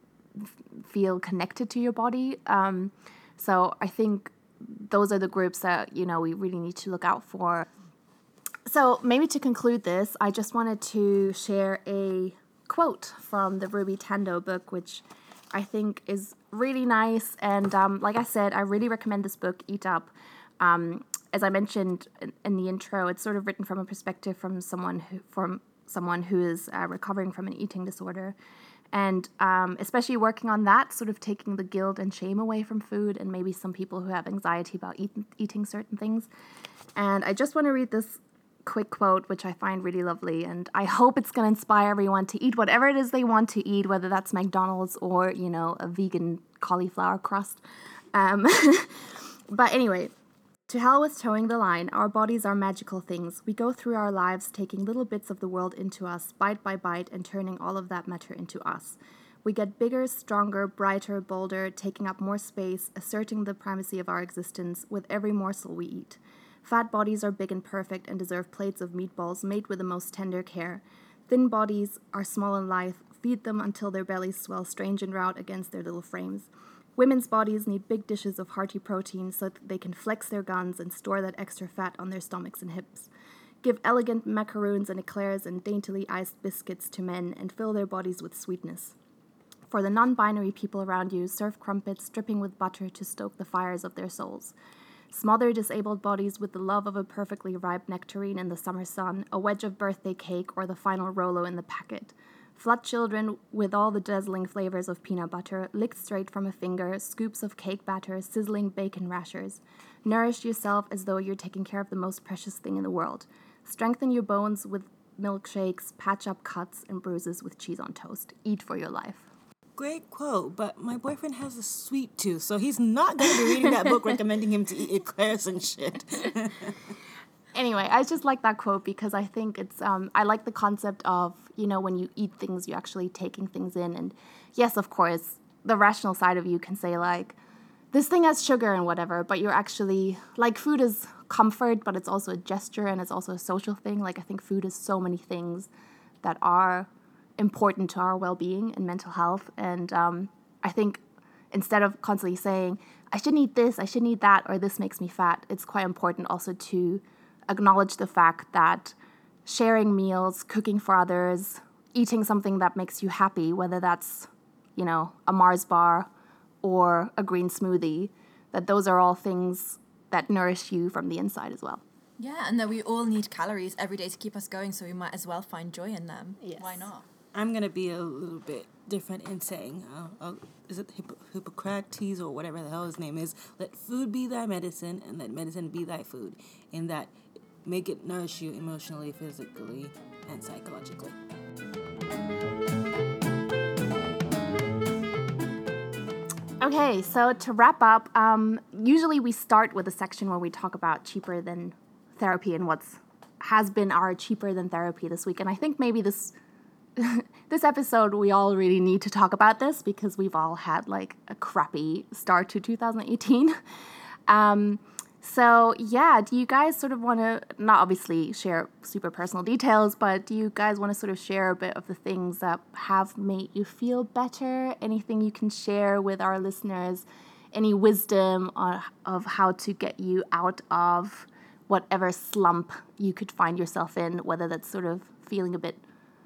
feel connected to your body. Um, so I think those are the groups that you know we really need to look out for. So maybe to conclude this, I just wanted to share a quote from the Ruby Tandoh book, which I think is really nice. And um, like I said, I really recommend this book, Eat Up. Um, as I mentioned in, in, the intro, it's sort of written from a perspective from someone who from someone who is uh, recovering from an eating disorder, and um, especially working on that, sort of taking the guilt and shame away from food, and maybe some people who have anxiety about eat, eating certain things. And I just want to read this quick quote, which I find really lovely, and I hope it's going to inspire everyone to eat whatever it is they want to eat, whether that's McDonald's or you know a vegan cauliflower crust. Um, but anyway, to hell with toeing the line, our bodies are magical things. We go through our lives taking little bits of the world into us, bite by bite, and turning all of that matter into us. We get bigger, stronger, brighter, bolder, taking up more space, asserting the primacy of our existence with every morsel we eat. Fat bodies are big and perfect and deserve plates of meatballs made with the most tender care. Thin bodies are small and lithe. Feed them until their bellies swell strange and rout against their little frames. Women's bodies need big dishes of hearty protein so that they can flex their guns and store that extra fat on their stomachs and hips. Give elegant macaroons and eclairs and daintily iced biscuits to men and fill their bodies with sweetness. For the non binary people around you, serve crumpets dripping with butter to stoke the fires of their souls. Smother disabled bodies with the love of a perfectly ripe nectarine in the summer sun, a wedge of birthday cake, or the final Rolo in the packet. Flood children with all the dazzling flavors of peanut butter, licked straight from a finger, scoops of cake batter, sizzling bacon rashers. Nourish yourself as though you're taking care of the most precious thing in the world. Strengthen your bones with milkshakes, patch up cuts and bruises with cheese on toast. Eat for your life. Great quote, but my boyfriend has a sweet tooth, so he's not going to be reading that book recommending him to eat eclairs and shit. anyway, I just like that quote because I think it's um, I like the concept of you know when you eat things, you're actually taking things in, and yes, of course, the rational side of you can say like this thing has sugar and whatever, but you're actually like food is comfort, but it's also a gesture and it's also a social thing. Like I think food is so many things that are important to our well-being and mental health, and um, I think instead of constantly saying I shouldn't eat this, I shouldn't eat that, or this makes me fat, it's quite important also to acknowledge the fact that sharing meals, cooking for others, eating something that makes you happy, whether that's, you know, a Mars bar or a green smoothie, that those are all things that nourish you from the inside as well. Yeah, and that we all need calories every day to keep us going, so we might as well find joy in them. Yes. Why not? I'm gonna be a little bit different in saying, uh, uh, is it Hipp- Hippocrates or whatever the hell his name is? Let food be thy medicine, and let medicine be thy food. In that make it nourish you emotionally, physically, and psychologically. Okay, so to wrap up, um, usually we start with a section where we talk about cheaper than therapy and what's has been our cheaper than therapy this week. And I think maybe this this episode we all really need to talk about this because we've all had like a crappy start to 2018. Um, so, yeah, do you guys sort of want to, not obviously share super personal details, but do you guys want to sort of share a bit of the things that have made you feel better? Anything you can share with our listeners? Any wisdom on, of how to get you out of whatever slump you could find yourself in, whether that's sort of feeling a bit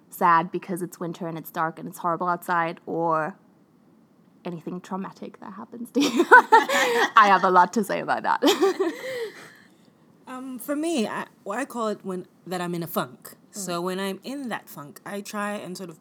sad because it's winter and it's dark and it's horrible outside, or anything traumatic that happens to you. I have a lot to say about that. um, for me, I, well, I call it when that I'm in a funk. Mm. So when I'm in that funk, I try and sort of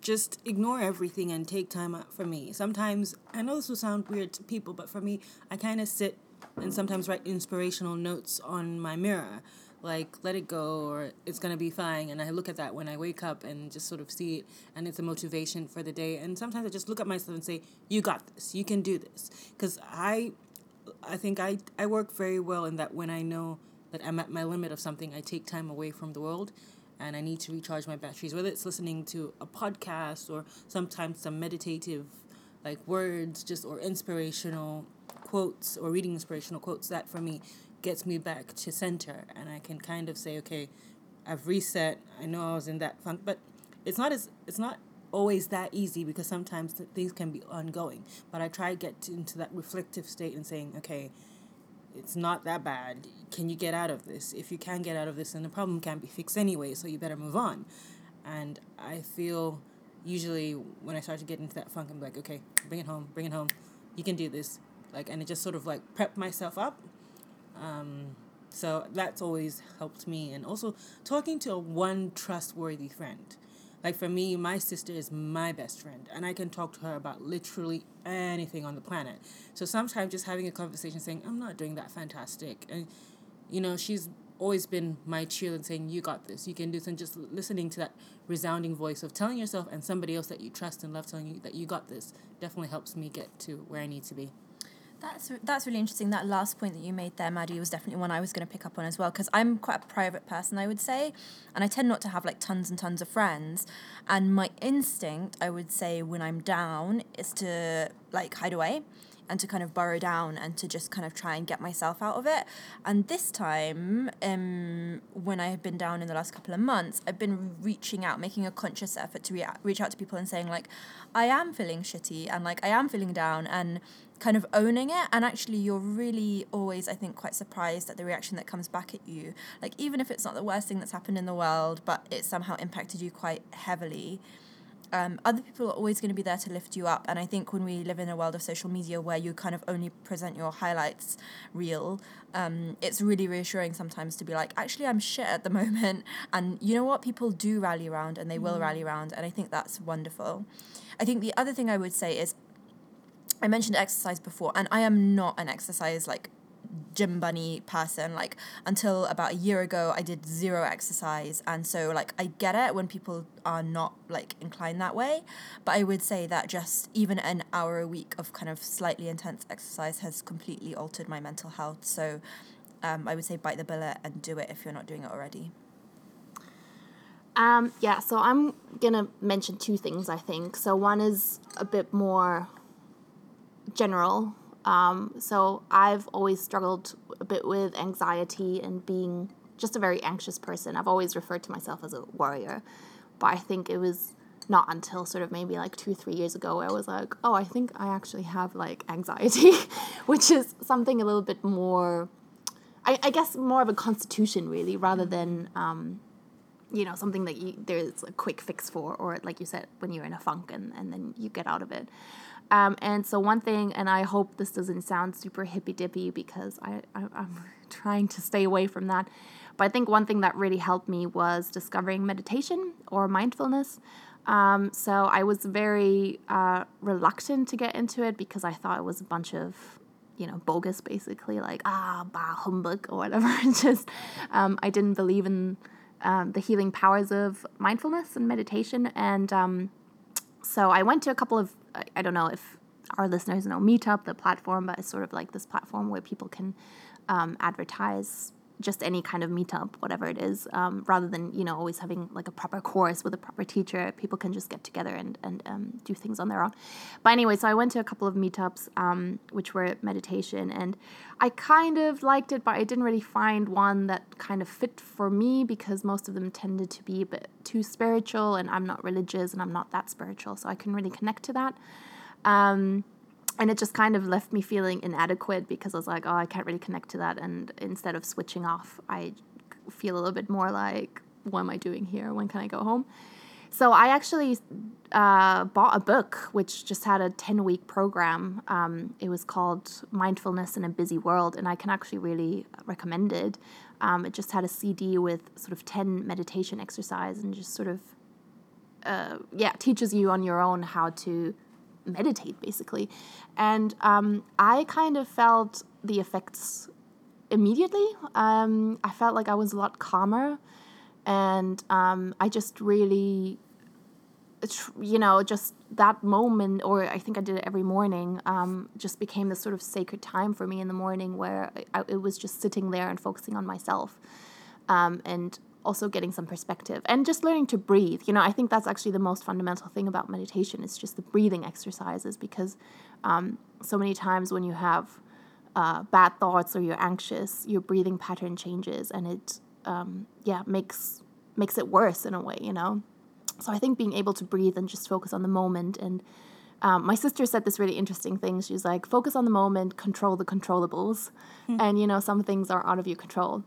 just ignore everything and take time out for me. Sometimes I know this will sound weird to people, but for me, I kind of sit and sometimes write inspirational notes on my mirror like let it go or it's going to be fine. And i look at that when i wake up and just sort of see it and it's a motivation for the day. And sometimes i just look at myself and say you got this. You can do this. Because i i think i i work very well in that when i know that i'm at my limit of something i take time away from the world and i need to recharge my batteries. Whether it's listening to a podcast or sometimes some meditative like words just or inspirational quotes or reading inspirational quotes that for me gets me back to center and I can kind of say, okay, I've reset. I know I was in that funk, but it's not as it's not always that easy because sometimes things can be ongoing. But I try to get to, into that reflective state and saying, okay, it's not that bad. Can you get out of this? If you can get out of this, then the problem can't be fixed anyway, so you better move on. And I feel usually when I start to get into that funk, I'm like, okay, bring it home, bring it home. You can do this. Like, and it just sort of like prep myself up. Um, so that's always helped me. And also talking to one trustworthy friend. Like for me, my sister is my best friend, and I can talk to her about literally anything on the planet. So sometimes just having a conversation saying, I'm not doing that fantastic. And, you know, she's always been my cheerleader saying, You got this, you can do this. And just listening to that resounding voice of telling yourself and somebody else that you trust and love telling you that you got this definitely helps me get to where I need to be. That's that's really interesting. That last point that you made there, Maddie, was definitely one I was going to pick up on as well because I'm quite a private person, I would say, and I tend not to have like tons and tons of friends. And my instinct, I would say, when I'm down, is to like hide away and to kind of burrow down and to just kind of try and get myself out of it. And this time, um, when I have been down in the last couple of months, I've been reaching out, making a conscious effort to re- reach out to people and saying like, I am feeling shitty and like I am feeling down and kind of owning it and actually you're really always i think quite surprised at the reaction that comes back at you like even if it's not the worst thing that's happened in the world but it somehow impacted you quite heavily um, other people are always going to be there to lift you up. And I think when we live in a world of social media where you kind of only present your highlights real, um, it's really reassuring sometimes to be like, actually, I'm shit at the moment. And you know what? People do rally around and they will Mm. rally around. And I think that's wonderful. I think the other thing I would say is I mentioned exercise before, and I am not an exercise like gym bunny person. Like until about a year ago i did zero exercise and so like i get it when people are not like inclined that way but i would say that just even an hour a week of kind of slightly intense exercise has completely altered my mental health. So um, i would say bite the bullet and do it if you're not doing it already. Um, yeah, so I'm gonna mention two things, I think. So one is a bit more general. Um, so I've always struggled a bit with anxiety and being just a very anxious person. I've always referred to myself as a warrior, but I think it was not until sort of maybe like two, three years ago where I was like, oh, I think I actually have like anxiety, which is something a little bit more, I, I guess, more of a constitution really, rather than um, you know something that you there's a quick fix for or like you said when you're in a funk and, and then you get out of it um, and so one thing and i hope this doesn't sound super hippy dippy because I, I i'm trying to stay away from that but i think one thing that really helped me was discovering meditation or mindfulness um, so i was very uh, reluctant to get into it because i thought it was a bunch of you know, bogus basically, like, ah, bah, humbug or whatever. Just, um, I didn't believe in um, the healing powers of mindfulness and meditation. And um, so I went to a couple of, I, don't know if our listeners know Meetup, the platform, but it's sort of like this platform where people can um, advertise just any kind of meetup, whatever it is, um, rather than you know always having like a proper course with a proper teacher. People can just get together and and um, do things on their own. But anyway, so I went to a couple of meetups, um, which were meditation, and I kind of liked it, but I didn't really find one that kind of fit for me because most of them tended to be a bit too spiritual, and I'm not religious and I'm not that spiritual, so I couldn't really connect to that. And it just kind of left me feeling inadequate because I was like, oh, I can't really connect to that. And instead of switching off, I feel a little bit more like, what am I doing here? When can I go home? So I actually uh, bought a book which just had a 10 week program. Um, it was called Mindfulness in a Busy World, and I can actually really recommend it. Um, it just had a CD with sort of 10 meditation exercise and just sort of, uh, yeah, teaches you on your own how to meditate basically. And um, I kind of felt the effects immediately. Um, I felt like I was a lot calmer and um, I just really, you know, just that moment, or I think I did it every morning, um, just became this sort of sacred time for me in the morning where I, it was just sitting there and focusing on myself um, and also getting some perspective and just learning to breathe. You know, I think that's actually the most fundamental thing about meditation is just the breathing exercises because um, so many times when you have uh, bad thoughts or you're anxious, your breathing pattern changes and it um, yeah makes makes it worse in a way you know? So i think being able to breathe and just focus on the moment and um, my sister said this really interesting thing. She's like focus on the moment control the controllables. And you know some things are out of your control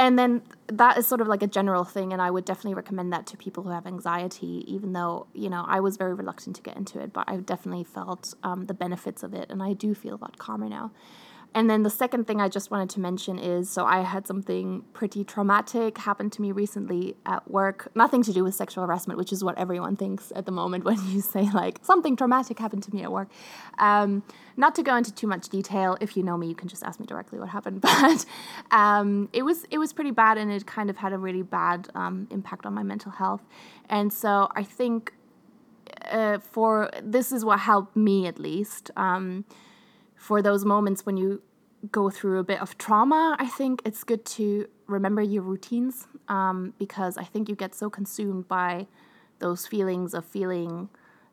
and then that is sort of like a general thing and i would definitely recommend that to people who have anxiety even though you know i was very reluctant to get into it but i definitely felt um, the benefits of it and i do feel a lot calmer now and then the second thing I just wanted to mention is so I had something pretty traumatic happen to me recently at work. Nothing to do with sexual harassment, which is what everyone thinks at the moment when you say, like, something traumatic happened to me at work. Um, not to go into too much detail, if you know me, you can just ask me directly what happened. But um, it, was, it was pretty bad and it kind of had a really bad um, impact on my mental health. And so I think uh, for this is what helped me at least. Um, for those moments when you go through a bit of trauma, I think it's good to remember your routines um, because I think you get so consumed by those feelings of feeling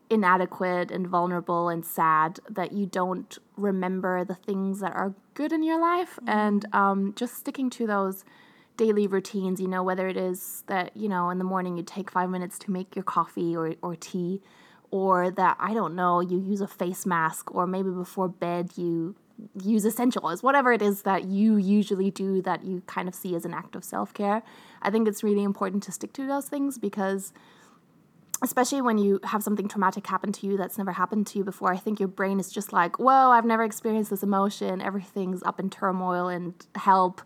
inadequate and vulnerable and sad that you don't remember the things that are good in your life mm-hmm. and um, just sticking to those daily routines you know whether it is that you know in the morning you take five minutes to make your coffee or, or tea or that I don't know, you use a face mask, or maybe before bed you use essential oils, whatever it is that you usually do that you kind of see as an act of self care. I think it's really important to stick to those things because, especially when you have something traumatic happen to you that's never happened to you before, I think your brain is just like, whoa, I've never experienced this emotion. Everything's up in turmoil and help.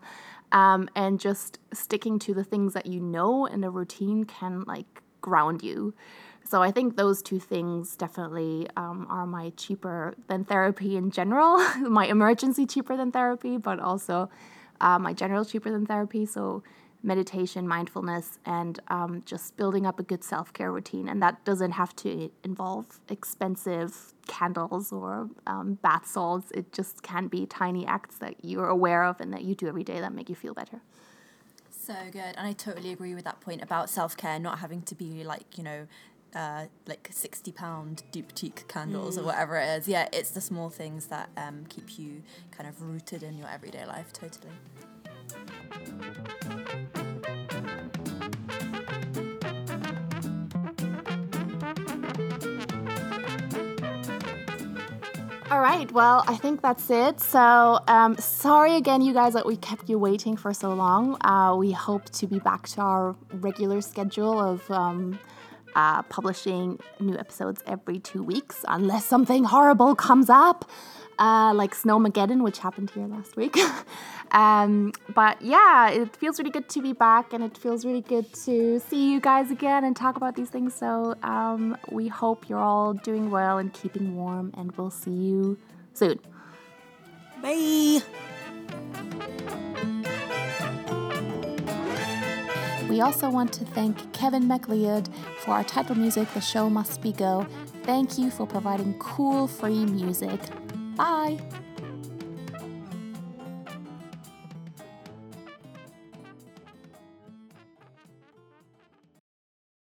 Um, and just sticking to the things that you know in a routine can like ground you. So I think those two things definitely um, are my cheaper than therapy in general, my emergency cheaper than therapy, but also uh, my general cheaper than therapy. So meditation, mindfulness, and um, just building up a good self care routine. And that doesn't have to involve expensive candles or um, bath salts. It just can be tiny acts that you're aware of and that you do every day that make you feel better. So good. And I totally agree with that point about self care not having to be like, you know, uh, like sixty pound Diptyque candles mm. or whatever it is. Yeah, it's the small things that um, keep you kind of rooted in your everyday life. Totally. All right, well, I think that's it. So, um, sorry again, you guys, that we kept you waiting for so long. Uh, we hope to be back to our regular schedule of um, uh, publishing new episodes every two weeks, unless something horrible comes up, uh, like Snowmageddon, which happened here last week. um, but yeah, it feels really good to be back, and it feels really good to see you guys again and talk about these things. So um, we hope you're all doing well and keeping warm, and we'll see you soon. Bye. We also want to thank Kevin MacLeod for our title music, The Show Must Be Go. Thank you for providing cool, free music. Bye!